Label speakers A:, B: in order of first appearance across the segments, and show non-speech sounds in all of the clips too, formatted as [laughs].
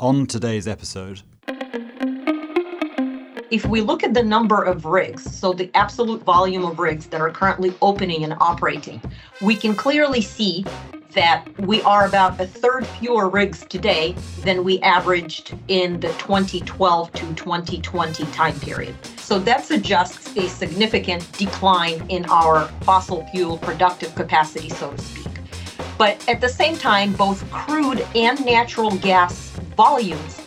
A: On today's episode,
B: if we look at the number of rigs, so the absolute volume of rigs that are currently opening and operating, we can clearly see that we are about a third fewer rigs today than we averaged in the 2012 to 2020 time period. So that suggests a significant decline in our fossil fuel productive capacity, so to speak. But at the same time, both crude and natural gas volumes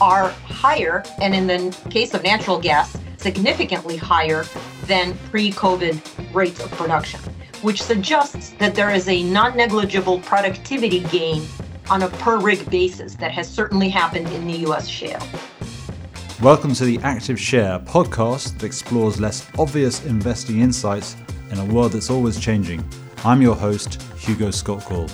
B: are higher, and in the case of natural gas, significantly higher than pre COVID rates of production, which suggests that there is a non negligible productivity gain on a per rig basis that has certainly happened in the US shale.
A: Welcome to the Active Share podcast that explores less obvious investing insights in a world that's always changing. I'm your host, Hugo Scott Gall.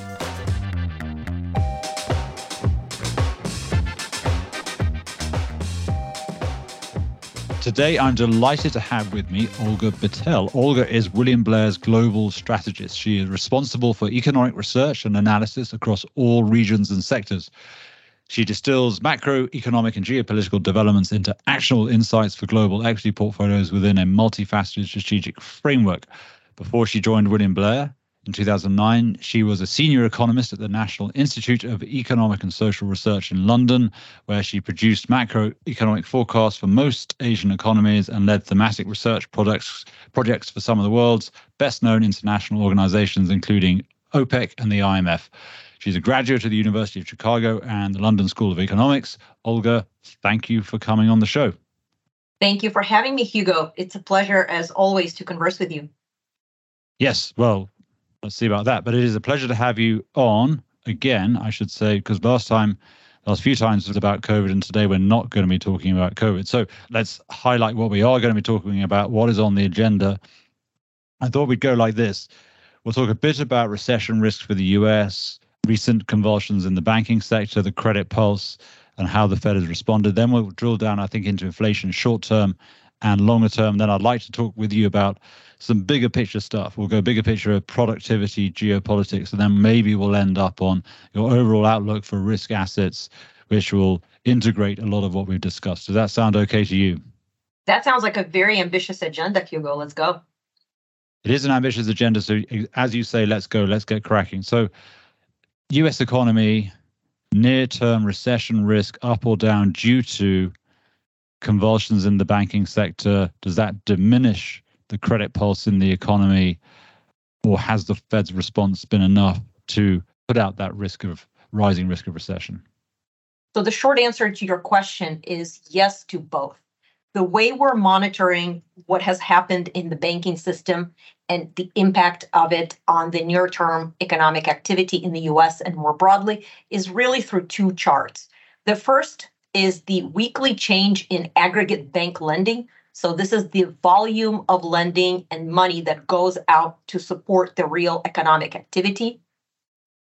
A: Today, I'm delighted to have with me Olga Bitel. Olga is William Blair's global strategist. She is responsible for economic research and analysis across all regions and sectors. She distills macroeconomic and geopolitical developments into actionable insights for global equity portfolios within a multifaceted strategic framework. Before she joined William Blair, in 2009, she was a senior economist at the National Institute of Economic and Social Research in London, where she produced macroeconomic forecasts for most Asian economies and led thematic research products, projects for some of the world's best known international organizations, including OPEC and the IMF. She's a graduate of the University of Chicago and the London School of Economics. Olga, thank you for coming on the show.
B: Thank you for having me, Hugo. It's a pleasure, as always, to converse with you.
A: Yes, well, let's see about that. But it is a pleasure to have you on again, I should say, because last time, last few times was about COVID, and today we're not going to be talking about COVID. So let's highlight what we are going to be talking about, what is on the agenda. I thought we'd go like this. We'll talk a bit about recession risks for the US, recent convulsions in the banking sector, the credit pulse, and how the Fed has responded. Then we'll drill down, I think, into inflation short term and longer term. Then I'd like to talk with you about some bigger picture stuff. We'll go bigger picture of productivity, geopolitics, and then maybe we'll end up on your overall outlook for risk assets, which will integrate a lot of what we've discussed. Does that sound okay to you?
B: That sounds like a very ambitious agenda, Hugo. Let's go.
A: It is an ambitious agenda. So, as you say, let's go, let's get cracking. So, US economy, near term recession risk up or down due to convulsions in the banking sector. Does that diminish the credit pulse in the economy, or has the Fed's response been enough to put out that risk of rising risk of recession?
B: So the short answer to your question is yes to both. The way we're monitoring what has happened in the banking system and the impact of it on the near term economic activity in the US and more broadly is really through two charts. The first is the weekly change in aggregate bank lending, so this is the volume of lending and money that goes out to support the real economic activity.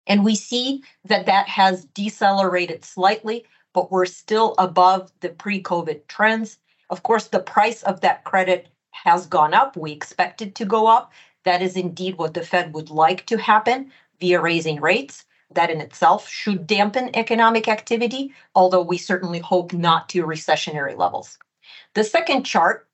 B: And we see that that has decelerated slightly, but we're still above the pre COVID trends. Of course, the price of that credit has gone up. We expect it to go up. That is indeed what the Fed would like to happen via raising rates. That in itself should dampen economic activity, although we certainly hope not to recessionary levels. The second chart,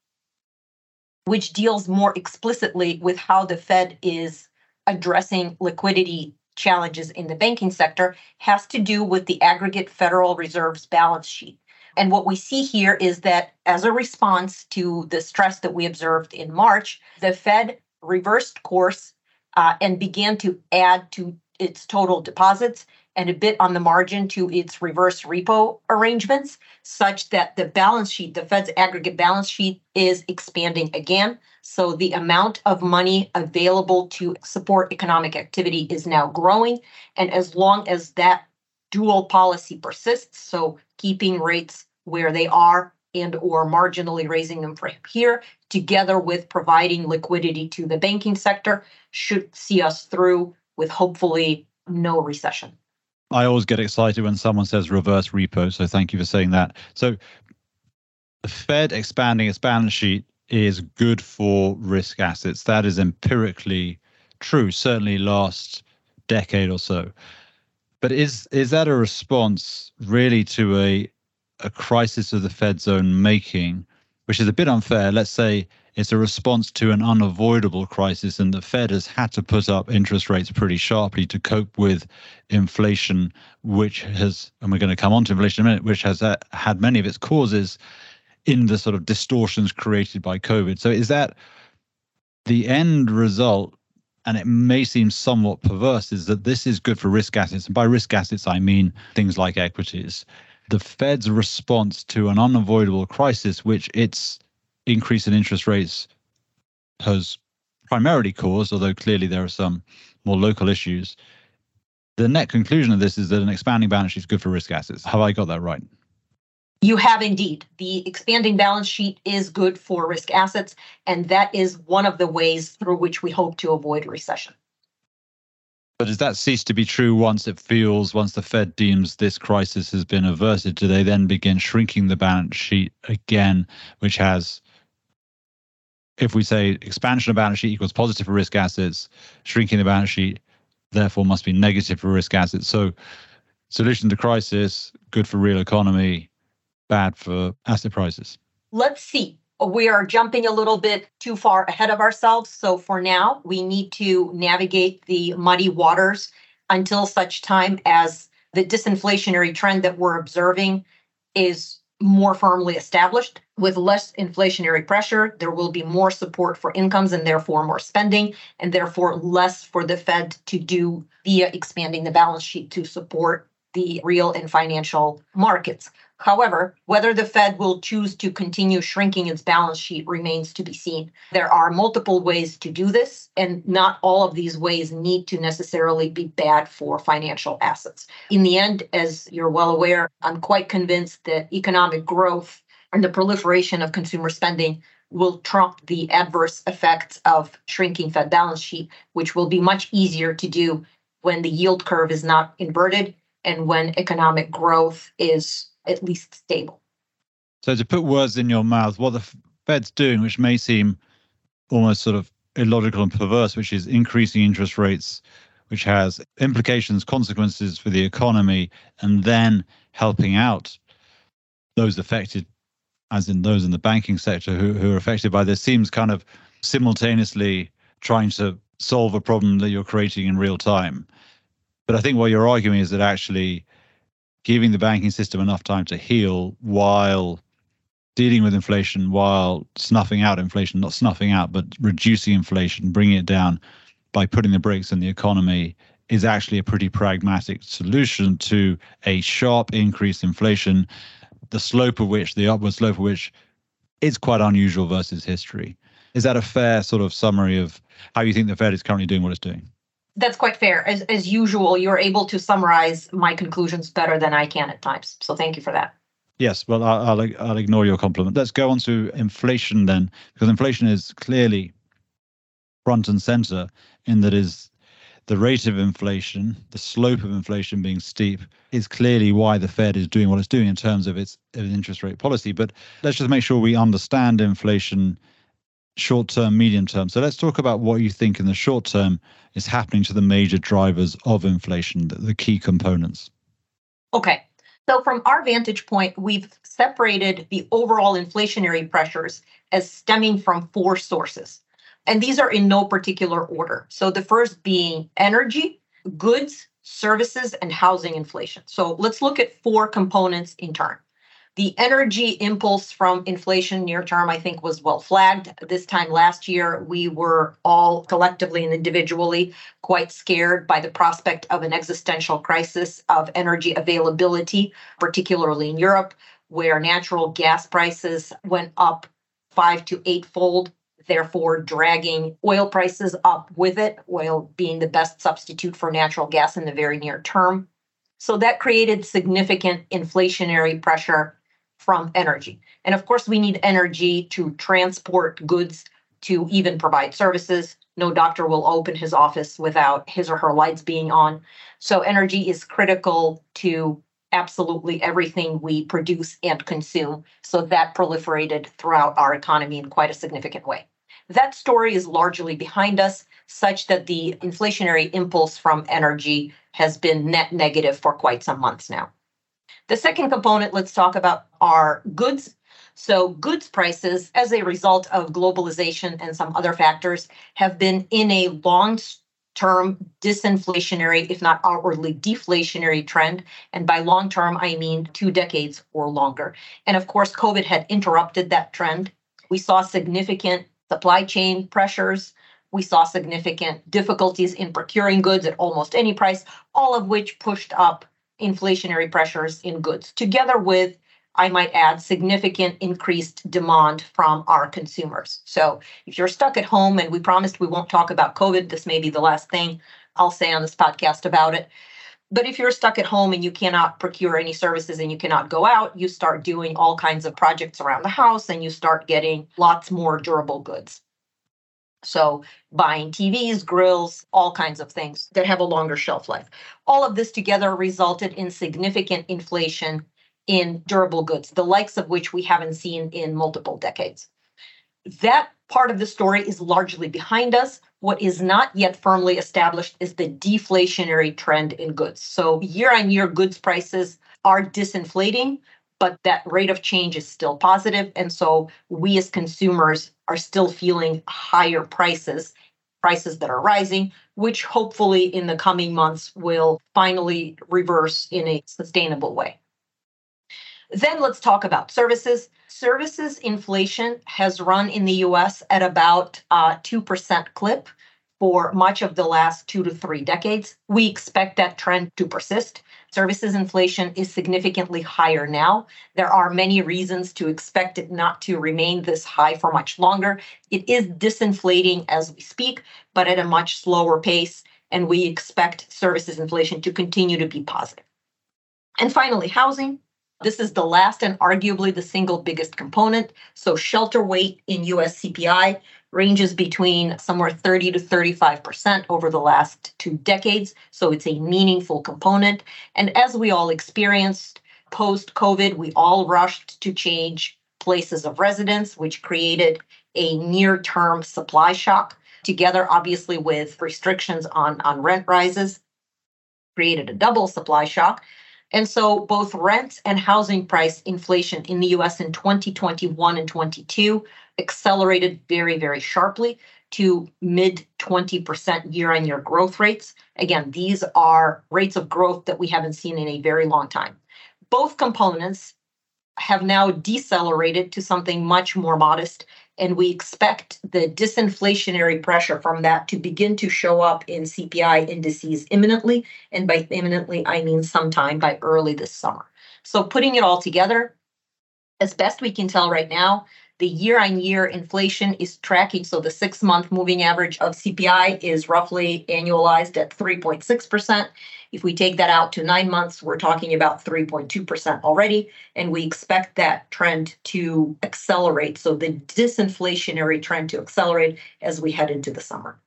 B: which deals more explicitly with how the Fed is addressing liquidity challenges in the banking sector, has to do with the aggregate Federal Reserve's balance sheet. And what we see here is that as a response to the stress that we observed in March, the Fed reversed course uh, and began to add to its total deposits and a bit on the margin to its reverse repo arrangements, such that the balance sheet, the Fed's aggregate balance sheet, is expanding again. So the amount of money available to support economic activity is now growing. And as long as that dual policy persists, so keeping rates where they are and or marginally raising them from here together with providing liquidity to the banking sector should see us through with hopefully no recession
A: I always get excited when someone says reverse repo. So thank you for saying that. So the Fed expanding its balance sheet is good for risk assets. That is empirically true, certainly last decade or so. But is is that a response really to a a crisis of the Fed's own making, which is a bit unfair? Let's say it's a response to an unavoidable crisis, and the Fed has had to put up interest rates pretty sharply to cope with inflation, which has, and we're going to come on to inflation in a minute, which has uh, had many of its causes in the sort of distortions created by COVID. So is that the end result? And it may seem somewhat perverse, is that this is good for risk assets. And by risk assets, I mean things like equities. The Fed's response to an unavoidable crisis, which its increase in interest rates has primarily caused, although clearly there are some more local issues. The net conclusion of this is that an expanding balance sheet is good for risk assets. Have I got that right?
B: You have indeed. The expanding balance sheet is good for risk assets, and that is one of the ways through which we hope to avoid recession.
A: But does that cease to be true once it feels, once the Fed deems this crisis has been averted? Do they then begin shrinking the balance sheet again, which has if we say expansion of balance sheet equals positive for risk assets, shrinking the balance sheet therefore must be negative for risk assets. So solution to crisis, good for real economy, bad for asset prices.
B: Let's see. We are jumping a little bit too far ahead of ourselves. So for now, we need to navigate the muddy waters until such time as the disinflationary trend that we're observing is more firmly established. With less inflationary pressure, there will be more support for incomes and therefore more spending, and therefore less for the Fed to do via expanding the balance sheet to support the real and financial markets. However, whether the Fed will choose to continue shrinking its balance sheet remains to be seen. There are multiple ways to do this, and not all of these ways need to necessarily be bad for financial assets. In the end, as you're well aware, I'm quite convinced that economic growth and the proliferation of consumer spending will trump the adverse effects of shrinking Fed balance sheet, which will be much easier to do when the yield curve is not inverted and when economic growth is at least stable.
A: So to put words in your mouth, what the Fed's doing, which may seem almost sort of illogical and perverse, which is increasing interest rates, which has implications, consequences for the economy, and then helping out those affected, as in those in the banking sector who, who are affected by this, seems kind of simultaneously trying to solve a problem that you're creating in real time. But I think what you're arguing is that actually giving the banking system enough time to heal while dealing with inflation, while snuffing out inflation, not snuffing out, but reducing inflation, bringing it down by putting the brakes in the economy is actually a pretty pragmatic solution to a sharp increase in inflation, the slope of which, the upward slope of which, is quite unusual versus history. Is that a fair sort of summary of how you think the Fed is currently doing what it's doing?
B: That's quite fair. As, as usual, you're able to summarize my conclusions better than I can at times. So thank you for that.
A: Yes, well, I'll, I'll, I'll ignore your compliment. Let's go on to inflation then, because inflation is clearly front and center in that is the rate of inflation, the slope of inflation being steep, is clearly why the Fed is doing what it's doing in terms of its, its interest rate policy. But let's just make sure we understand inflation short term, medium term. So let's talk about what you think in the short term is happening to the major drivers of inflation, the, the key components.
B: Okay. So, from our vantage point, we've separated the overall inflationary pressures as stemming from four sources. And these are in no particular order. So, the first being energy, goods, services, and housing inflation. So, let's look at four components in turn. The energy impulse from inflation near term, I think, was well flagged. This time last year, we were all collectively and individually quite scared by the prospect of an existential crisis of energy availability, particularly in Europe, where natural gas prices went up five to eightfold therefore dragging oil prices up with it, oil being the best substitute for natural gas in the very near term. So that created significant inflationary pressure from energy. And of course, we need energy to transport goods, to even provide services. No doctor will open his office without his or her lights being on. So, energy is critical to absolutely everything we produce and consume. So, that proliferated throughout our economy in quite a significant way. That story is largely behind us. such that the inflationary impulse from energy has been net negative for quite some months now. The second component, let's talk about are goods. So, goods prices, as a result of globalization and some other factors, have been in a long term disinflationary, if not outwardly deflationary trend. And by long term, I mean two decades or longer. And of course, COVID had interrupted that trend. We saw significant supply chain pressures. We saw significant difficulties in procuring goods at almost any price, all of which pushed up inflationary pressures in goods, together with, I might add, significant increased demand from our consumers. So if you're stuck at home, and we promised we won't talk about COVID, this may be the last thing I'll say on this podcast about it. But if you're stuck at home and you cannot procure any services and you cannot go out, you start doing all kinds of projects around the house and you start getting lots more durable goods. So, buying TVs, grills, all kinds of things that have a longer shelf life. All of this together resulted in significant inflation in durable goods, the likes of which we haven't seen in multiple decades. That part of the story is largely behind us. What is not yet firmly established is the deflationary trend in goods. So, year on year goods prices are disinflating, but that rate of change is still positive. And so, we as consumers are still feeling higher prices, prices that are rising, which hopefully in the coming months will finally reverse in a sustainable way. Then let's talk about services. Services inflation has run in the US at about a uh, 2% clip for much of the last two to three decades. We expect that trend to persist. Services inflation is significantly higher now. There are many reasons to expect it not to remain this high for much longer. It is disinflating as we speak, but at a much slower pace, and we expect services inflation to continue to be positive. And finally, housing. This is the last and arguably the single biggest component. So, shelter weight in US CPI ranges between somewhere 30 to 35% over the last two decades. So it's a meaningful component. And as we all experienced post COVID, we all rushed to change places of residence, which created a near term supply shock, together, obviously, with restrictions on, on rent rises, created a double supply shock. And so both rent and housing price inflation in the US in 2021 and 22 accelerated very, very sharply to mid 20% year on year growth rates. Again, these are rates of growth that we haven't seen in a very long time. Both components have now decelerated to something much more modest, and we expect the disinflationary pressure from that to begin to show up in CPI indices imminently. And by imminently, I mean sometime by early this summer. So, putting it all together, as best we can tell right now, the year on year inflation is tracking. So the six month moving average of CPI is roughly annualized at 3.6%. If we take that out to nine months, we're talking about 3.2% already. And we expect that trend to accelerate. So the disinflationary trend to accelerate as we head into the summer.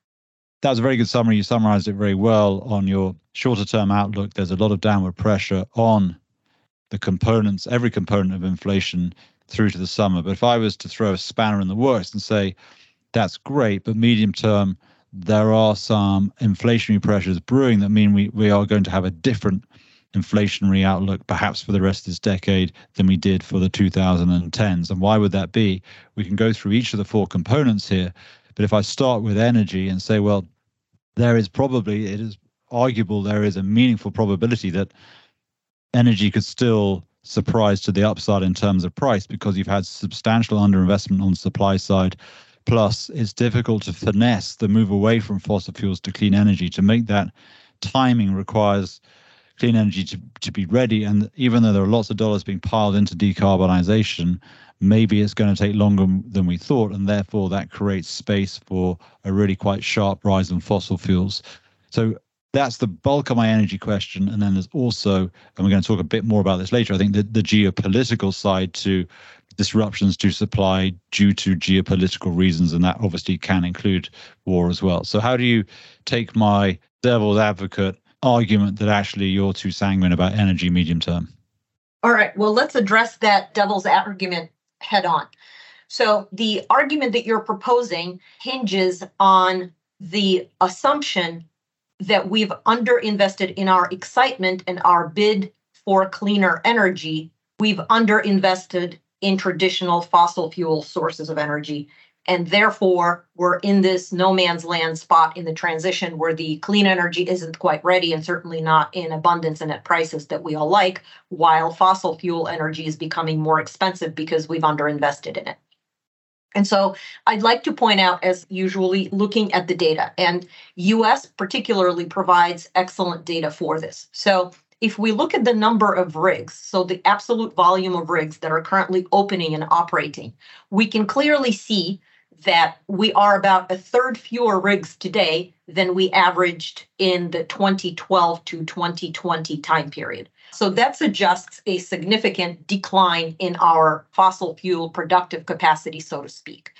A: That was a very good summary. You summarized it very well on your shorter term outlook. There's a lot of downward pressure on the components, every component of inflation through to the summer. But if I was to throw a spanner in the works and say, that's great, but medium term, there are some inflationary pressures brewing that mean we, we are going to have a different inflationary outlook perhaps for the rest of this decade than we did for the 2010s. And why would that be? We can go through each of the four components here. But if I start with energy and say, well, there is probably, it is arguable, there is a meaningful probability that energy could still surprise to the upside in terms of price because you've had substantial underinvestment on the supply side. Plus, it's difficult to finesse the move away from fossil fuels to clean energy. To make that timing requires clean energy to, to be ready. And even though there are lots of dollars being piled into decarbonization, maybe it's going to take longer than we thought. And therefore, that creates space for a really quite sharp rise in fossil fuels. So that's the bulk of my energy question. And then there's also, and we're going to talk a bit more about this later, I think the, the geopolitical side to disruptions to supply due to geopolitical reasons. And that obviously can include war as well. So, how do you take my devil's advocate argument that actually you're too sanguine about energy medium term?
B: All right. Well, let's address that devil's argument head on. So, the argument that you're proposing hinges on the assumption that we've underinvested in our excitement and our bid for cleaner energy. We've underinvested in traditional fossil fuel sources of energy. And therefore, we're in this no man's land spot in the transition where the clean energy isn't quite ready and certainly not in abundance and at prices that we all like, while fossil fuel energy is becoming more expensive because we've underinvested in it. And so I'd like to point out, as usually, looking at the data, and US particularly provides excellent data for this. So if we look at the number of rigs, so the absolute volume of rigs that are currently opening and operating, we can clearly see that we are about a third fewer rigs today than we averaged in the 2012 to 2020 time period. So that suggests a significant decline in our fossil fuel productive capacity, so to speak.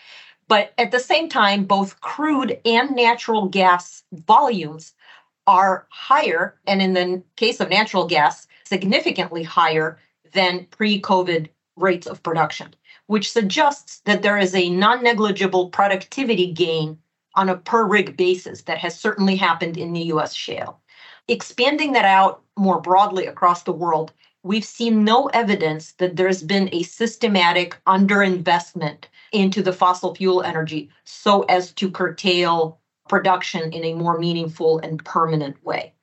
B: But at the same time, both crude and natural gas volumes are higher, and in the case of natural gas, significantly higher than pre COVID rates of production which suggests that there is a non negligible productivity gain on a per rig basis that has certainly happened in the US shale. Expanding that out more broadly across the world, we've seen no evidence that there's been a systematic underinvestment into the fossil fuel energy so as to curtail production in a more meaningful and permanent way.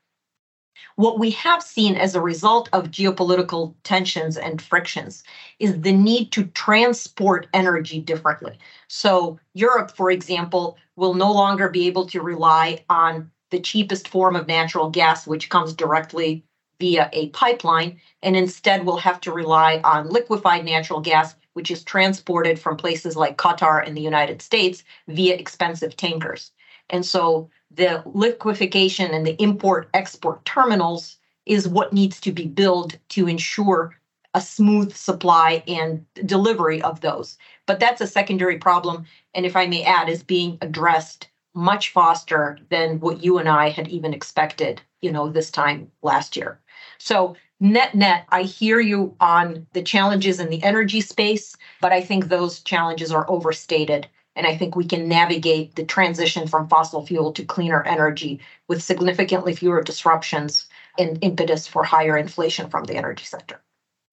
B: What we have seen as a result of geopolitical tensions and frictions is the need to transport energy differently. So, Europe, for example, will no longer be able to rely on the cheapest form of natural gas, which comes directly via a pipeline, and instead will have to rely on liquefied natural gas, which is transported from places like Qatar and the United States via expensive tankers. And so the liquefaction and the import export terminals is what needs to be built to ensure a smooth supply and delivery of those. But that's a secondary problem. And if I may add, is being addressed much faster than what you and I had even expected, you know, this time last year. So net net, I hear you on the challenges in the energy space, but I think those challenges are overstated. And I think we can navigate the transition from fossil fuel to cleaner energy with significantly fewer disruptions and impetus for higher inflation from the energy sector.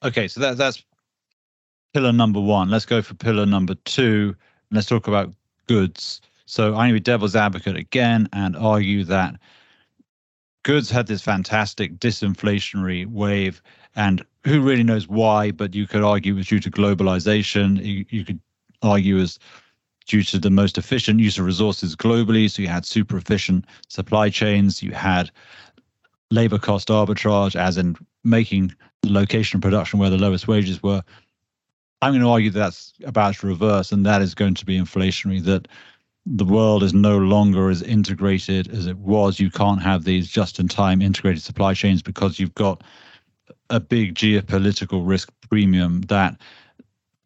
A: Okay, so that, that's pillar number one. Let's go for pillar number two. Let's talk about goods. So I'm going to be devil's advocate again and argue that goods had this fantastic disinflationary wave, and who really knows why? But you could argue it was due to globalization. You, you could argue as due to the most efficient use of resources globally. So you had super efficient supply chains, you had labor cost arbitrage, as in making the location of production where the lowest wages were. I'm going to argue that that's about to reverse, and that is going to be inflationary. That the world is no longer as integrated as it was. You can't have these just in time integrated supply chains because you've got a big geopolitical risk premium that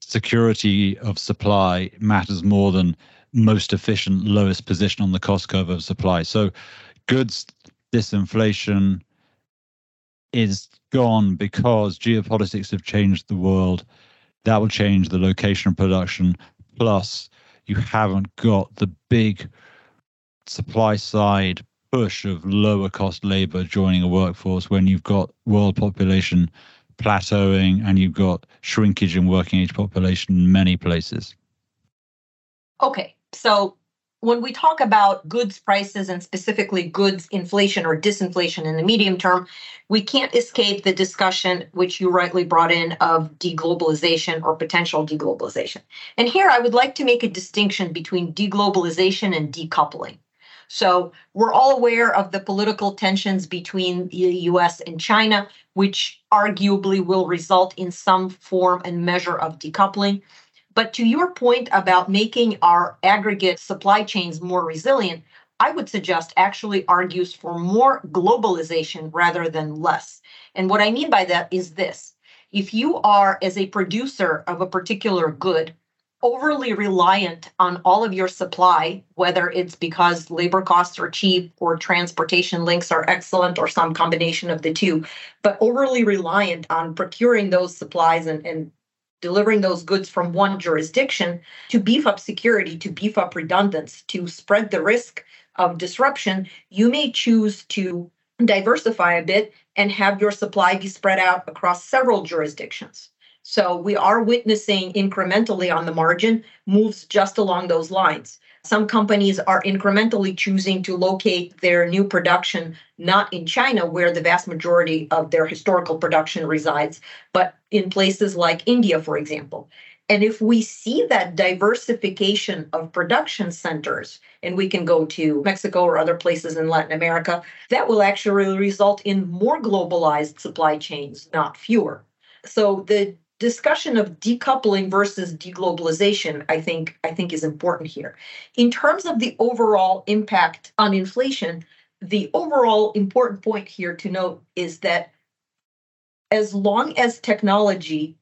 A: security of supply matters more than most efficient, lowest position on the cost curve of supply. So, goods disinflation is gone because geopolitics have changed the world. That will change the location of production. Plus, you haven't got the big supply side push of lower cost labor joining a workforce when you've got world population plateauing and you've got shrinkage in working age population in many places.
B: Okay, so when we talk about goods prices and specifically goods inflation or disinflation in the medium term, we can't escape the discussion, which you rightly brought in, of deglobalization or potential deglobalization. And here I would like to make a distinction between deglobalization and decoupling. So we're all aware of the political tensions between the US and China, which arguably will result in some form and measure of decoupling. But to your point about making our aggregate supply chains more resilient, I would suggest actually argues for more globalization rather than less. And what I mean by that is this if you are, as a producer of a particular good, overly reliant on all of your supply, whether it's because labor costs are cheap or transportation links are excellent or some combination of the two, but overly reliant on procuring those supplies and, and delivering those goods from one jurisdiction to beef up security, to beef up redundancy, to spread the risk of disruption, you may choose to diversify a bit and have your supply be spread out across several jurisdictions. So we are witnessing incrementally on the margin moves just along those lines. Some companies are incrementally choosing to locate their new production not in China, where the vast majority of their historical production resides, but in places like India, for example. And if we see that diversification of production centers, and we can go to Mexico or other places in Latin America, that will actually result in more globalized supply chains, not fewer. So the discussion of decoupling versus deglobalization i think i think is important here. In terms of the overall impact on inflation the overall important point here to note is that as long as technology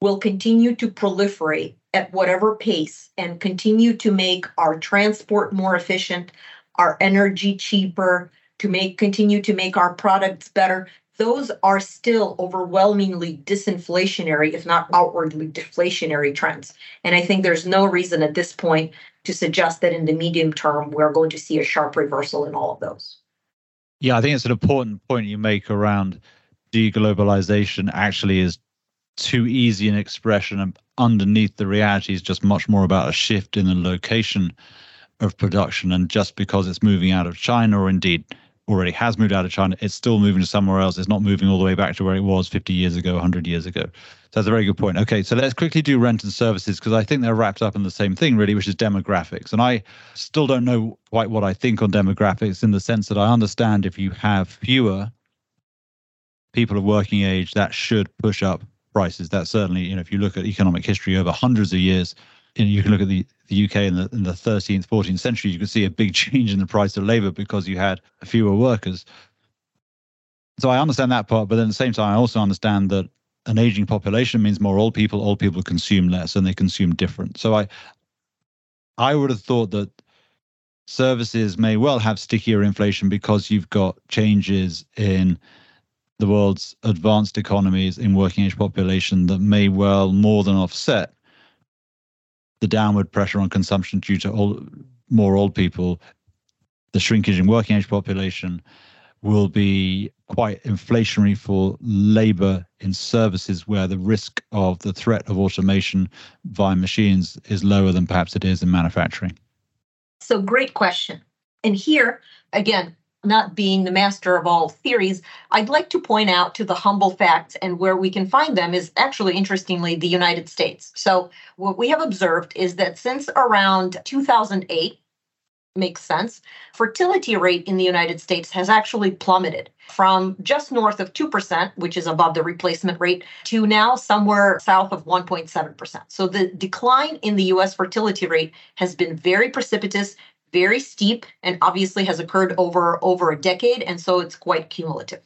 B: will continue to proliferate at whatever pace and continue to make our transport more efficient our energy cheaper to make continue to make our products better those are still overwhelmingly disinflationary, if not outwardly deflationary trends. And I think there's no reason at this point to suggest that in the medium term, we're going to see a sharp reversal in all of those.
A: Yeah, I think it's an important point you make around deglobalization actually is too easy an expression and underneath the reality is just much more about a shift in the location of production and just because it's moving out of China or indeed already has moved out of China, it's still moving to somewhere else. It's not moving all the way back to where it was 50 years ago, 100 years ago. So that's a very good point. Okay, so let's quickly do rent and services because I think they're wrapped up in the same thing, really, which is demographics. And I still don't know quite what I think on demographics in the sense that I understand if you have fewer people of working age, that should push up prices. That certainly, you know, if you look at economic history over hundreds of years, you, know, you can look at the, the UK in the in the 13th, 14th century, you can see a big [laughs] change in the price of labor because you had fewer workers. So I understand that part, but then at the same time, I also understand that an aging population means more old people. Old people consume less, and they consume different. So I, I would have thought that services may well have stickier inflation because you've got changes in the world's advanced economies in working age population that may well more than offset the downward pressure on consumption due to old, more old people, the shrinkage in working age population will be quite inflationary for labor in services where the risk of the threat of automation via machines is lower than perhaps it is in manufacturing.
B: So, great question. And here, again, not being the master of all theories, I'd like to point out to the humble facts and where we can find them is actually, interestingly, the United States. So, what we have observed is that since around 2008, makes sense, fertility rate in the United States has actually plummeted from just north of 2%, which is above the replacement rate, to now somewhere south of 1.7%. So the decline in the US fertility rate has been very precipitous, very steep and obviously has occurred over over a decade and so it's quite cumulative.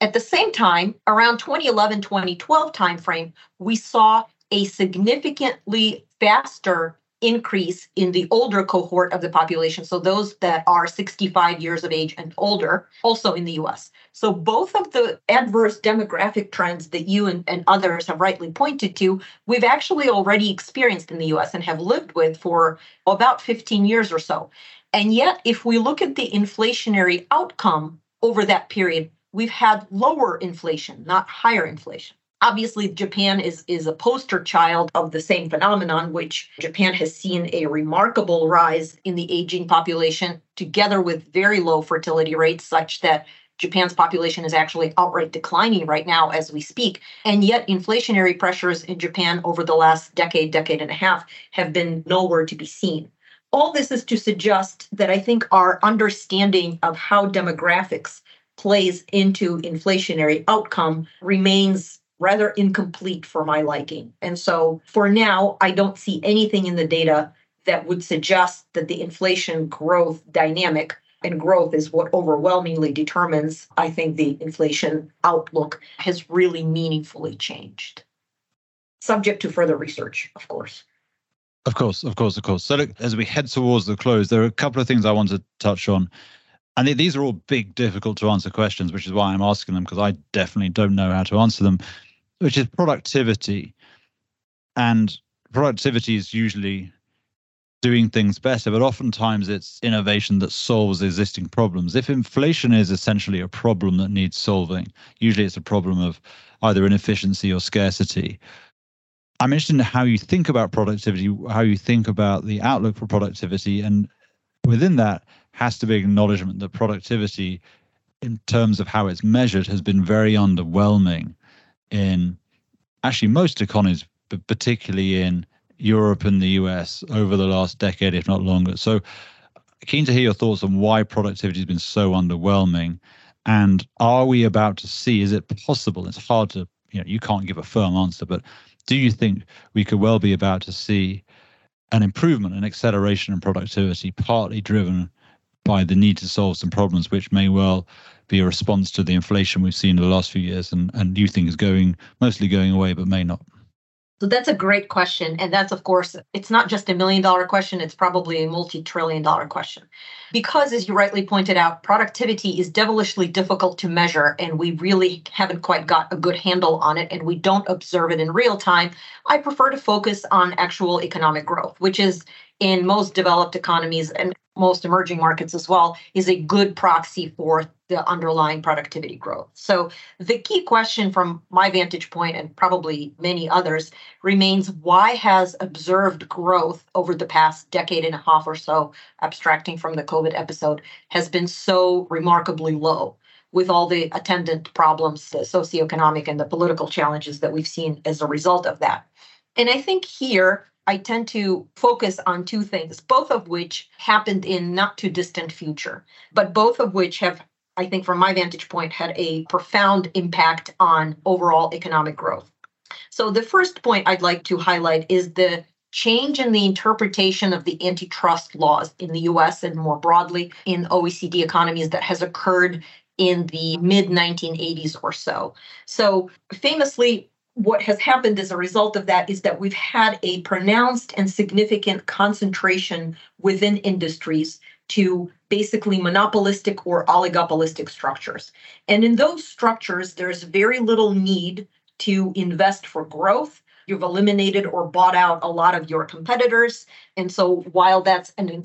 B: At the same time around 2011 2012 timeframe we saw a significantly faster increase in the older cohort of the population so those that are 65 years of age and older also in the US so both of the adverse demographic trends that you and, and others have rightly pointed to, we've actually already experienced in the US and have lived with for about 15 years or so. And yet, if we look at the inflationary outcome over that period, we've had lower inflation, not higher inflation. Obviously, Japan is, is a poster child of the same phenomenon, which Japan has seen a remarkable rise in the aging population, together with very low fertility rates, such that Japan's population is actually outright declining right now as we speak. And yet, inflationary pressures in Japan over the last decade, decade and a half have been nowhere to be seen. All this is to suggest that I think our understanding of how demographics plays into inflationary outcome remains rather incomplete for my liking. And so for now, I don't see anything in the data that would suggest that the inflation growth dynamic and growth is what overwhelmingly determines, I think, the inflation outlook has really meaningfully changed. Subject to further research, of course.
A: Of course, of course, of course. So, look, as we head towards the close, there are a couple of things I want to touch on. And these are all big, difficult to answer questions, which is why I'm asking them, because I definitely don't know how to answer them, which is productivity. And productivity is usually doing things better, but oftentimes it's innovation that solves existing problems. If inflation is essentially a problem that needs solving, usually it's a problem of either inefficiency or scarcity. I'm interested in how you think about productivity, how you think about the outlook for productivity, and within that has to be acknowledgement that productivity, in terms of how it's measured, has been very underwhelming in actually most economies, but particularly in Europe and the US over the last decade, if not longer. So, keen to hear your thoughts on why productivity has been so underwhelming. And are we about to see, is it possible? It's hard to, you know, you can't give a firm answer, but do you think we could well be about to see an improvement, an acceleration in productivity, partly driven by the need to solve some problems, which may well be a response to the inflation we've seen in the last few years and, and you think is going mostly going away, but may not?
B: So that's a great question. And that's, of course, it's not just a million dollar question, it's probably a multi trillion dollar question. Because, as you rightly pointed out, productivity is devilishly difficult to measure, and we really haven't quite got a good handle on it, and we don't observe it in real time. I prefer to focus on actual economic growth, which is in most developed economies and most emerging markets as well, is a good proxy for the underlying productivity growth. So the key question from my vantage point and probably many others remains why has observed growth over the past decade and a half or so, abstracting from the COVID episode, has been so remarkably low with all the attendant problems, the socioeconomic and the political challenges that we've seen as a result of that. And I think here I tend to focus on two things, both of which happened in not too distant future, but both of which have I think from my vantage point, had a profound impact on overall economic growth. So, the first point I'd like to highlight is the change in the interpretation of the antitrust laws in the US and more broadly in OECD economies that has occurred in the mid 1980s or so. So, famously, what has happened as a result of that is that we've had a pronounced and significant concentration within industries to basically monopolistic or oligopolistic structures. And in those structures, there's very little need to invest for growth You've eliminated or bought out a lot of your competitors. And so, while that's an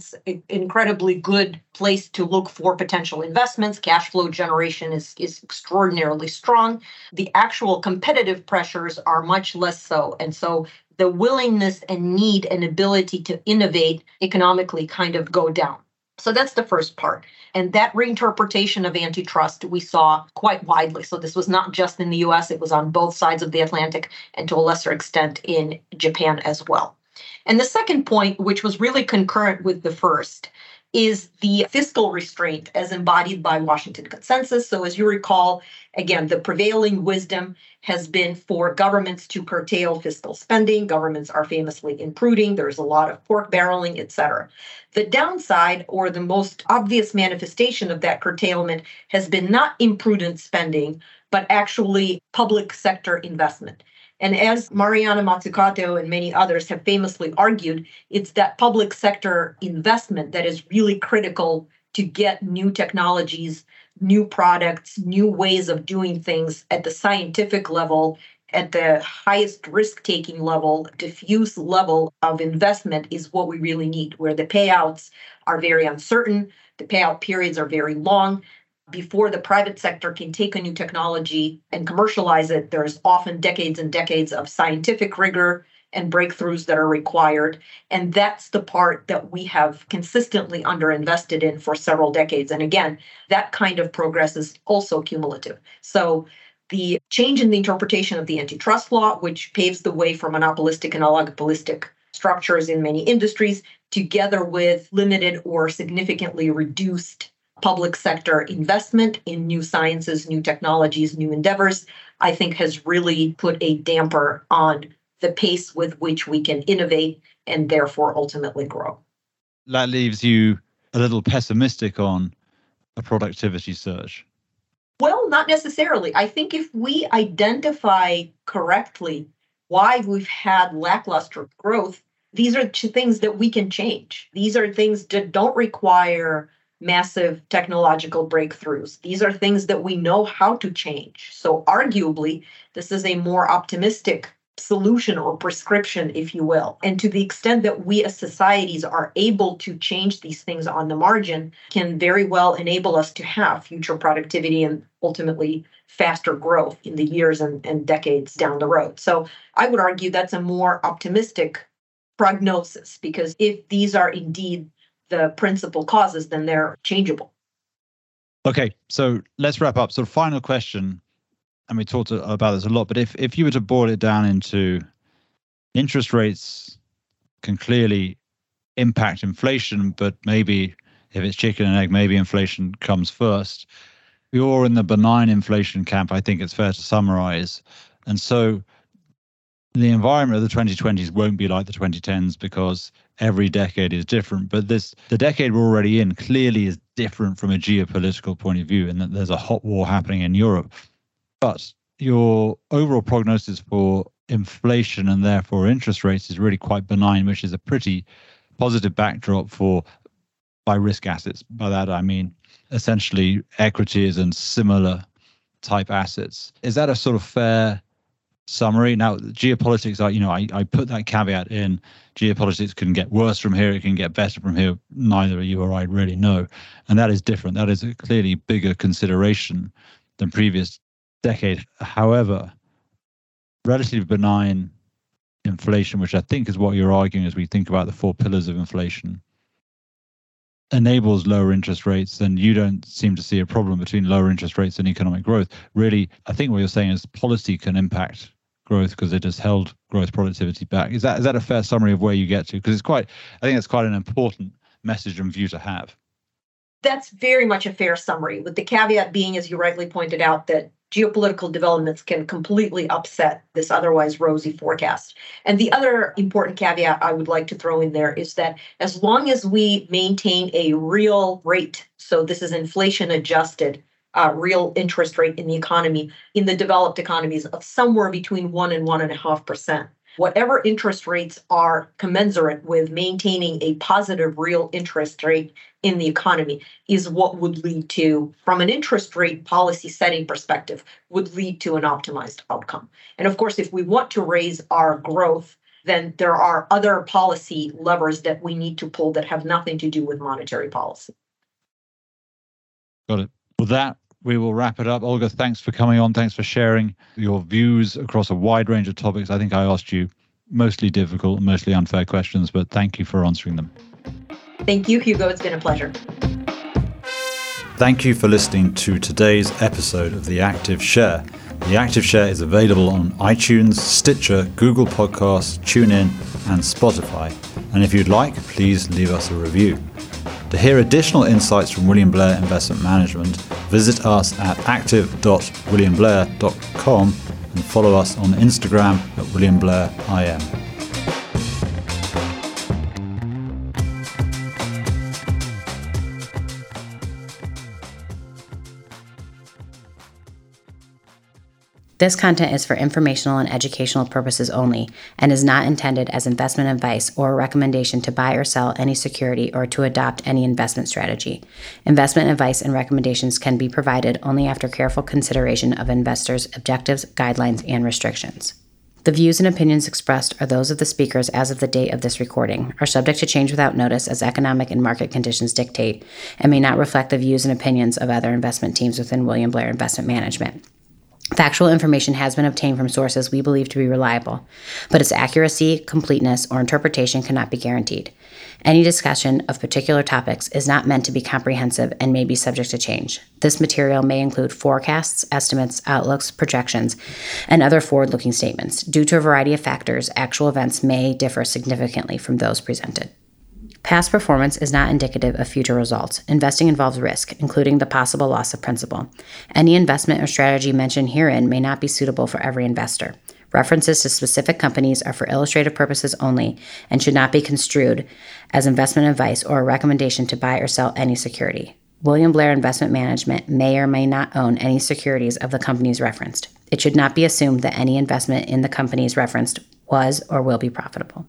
B: incredibly good place to look for potential investments, cash flow generation is, is extraordinarily strong. The actual competitive pressures are much less so. And so, the willingness and need and ability to innovate economically kind of go down. So that's the first part. And that reinterpretation of antitrust we saw quite widely. So this was not just in the US, it was on both sides of the Atlantic and to a lesser extent in Japan as well. And the second point, which was really concurrent with the first, is the fiscal restraint as embodied by Washington consensus. So, as you recall, again, the prevailing wisdom has been for governments to curtail fiscal spending. Governments are famously imprudent. There's a lot of pork barreling, et cetera. The downside, or the most obvious manifestation of that curtailment, has been not imprudent spending, but actually public sector investment. And as Mariana Mazzucato and many others have famously argued, it's that public sector investment that is really critical to get new technologies, new products, new ways of doing things at the scientific level, at the highest risk taking level, diffuse level of investment is what we really need, where the payouts are very uncertain, the payout periods are very long before the private sector can take a new technology and commercialize it, there's often decades and decades of scientific rigor and breakthroughs that are required. And that's the part that we have consistently underinvested in for several decades. And again, that kind of progress is also cumulative. So the change in the interpretation of the antitrust law, which paves the way for monopolistic and oligopolistic structures in many industries, together with limited or significantly reduced public sector investment in new sciences, new technologies, new endeavors, I think has really put a damper on the pace with which we can innovate and therefore ultimately grow.
A: That leaves you a little pessimistic on a productivity surge.
B: Well, not necessarily. I think if we identify correctly why we've had lackluster growth, these are two things that we can change. These are things that don't require massive technological breakthroughs. These are things that we know how to change. So, arguably, this is a more optimistic solution or prescription, if you will. And to the extent that we as societies are able to change these things on the margin, can very well enable us to have future productivity and ultimately faster growth in the years and, and decades down the road. So I would argue that's a more optimistic prognosis because if these are indeed the principal causes, then they're changeable.
A: Okay, so let's wrap up. So, final question and we talked about this a lot, but if, if you were to boil it down into interest rates can clearly impact inflation, but maybe if it's chicken and egg, maybe inflation comes first. You're in the benign inflation camp, I think it's fair to summarize. And so the environment of the 2020s won't be like the 2010s because every decade is different. But this the decade we're already in clearly is different from a geopolitical point of view, and that there's a hot war happening in Europe. But your overall prognosis for inflation and therefore interest rates is really quite benign, which is a pretty positive backdrop for by risk assets. By that I mean essentially equities and similar type assets. Is that a sort of fair summary? Now, geopolitics, I you know, I, I put that caveat in. Geopolitics can get worse from here. It can get better from here. Neither you or I really know, and that is different. That is a clearly bigger consideration than previous decade. However, relatively benign inflation, which I think is what you're arguing as we think about the four pillars of inflation, enables lower interest rates, then you don't seem to see a problem between lower interest rates and economic growth. Really, I think what you're saying is policy can impact growth because it has held growth productivity back. Is that is that a fair summary of where you get to? Because it's quite, I think it's quite an important message and view to have.
B: That's very much a fair summary, with the caveat being, as you rightly pointed out, that geopolitical developments can completely upset this otherwise rosy forecast. And the other important caveat I would like to throw in there is that as long as we maintain a real rate, so this is inflation adjusted, uh, real interest rate in the economy, in the developed economies of somewhere between one and one and a half percent, whatever interest rates are commensurate with maintaining a positive real interest rate in the economy is what would lead to from an interest rate policy setting perspective would lead to an optimized outcome. And of course if we want to raise our growth then there are other policy levers that we need to pull that have nothing to do with monetary policy.
A: Got it. With that we will wrap it up. Olga, thanks for coming on. Thanks for sharing your views across a wide range of topics. I think I asked you mostly difficult, mostly unfair questions, but thank you for answering them.
B: Thank you, Hugo. It's been a pleasure.
A: Thank you for listening to today's episode of The Active Share. The Active Share is available on iTunes, Stitcher, Google Podcasts, TuneIn, and Spotify. And if you'd like, please leave us a review. To hear additional insights from William Blair Investment Management, visit us at active.williamblair.com and follow us on Instagram at WilliamBlairIM.
C: This content is for informational and educational purposes only and is not intended as investment advice or a recommendation to buy or sell any security or to adopt any investment strategy. Investment advice and recommendations can be provided only after careful consideration of investors' objectives, guidelines, and restrictions. The views and opinions expressed are those of the speakers as of the date of this recording, are subject to change without notice as economic and market conditions dictate, and may not reflect the views and opinions of other investment teams within William Blair Investment Management. Factual information has been obtained from sources we believe to be reliable, but its accuracy, completeness, or interpretation cannot be guaranteed. Any discussion of particular topics is not meant to be comprehensive and may be subject to change. This material may include forecasts, estimates, outlooks, projections, and other forward looking statements. Due to a variety of factors, actual events may differ significantly from those presented. Past performance is not indicative of future results. Investing involves risk, including the possible loss of principal. Any investment or strategy mentioned herein may not be suitable for every investor. References to specific companies are for illustrative purposes only and should not be construed as investment advice or a recommendation to buy or sell any security. William Blair Investment Management may or may not own any securities of the companies referenced. It should not be assumed that any investment in the companies referenced was or will be profitable.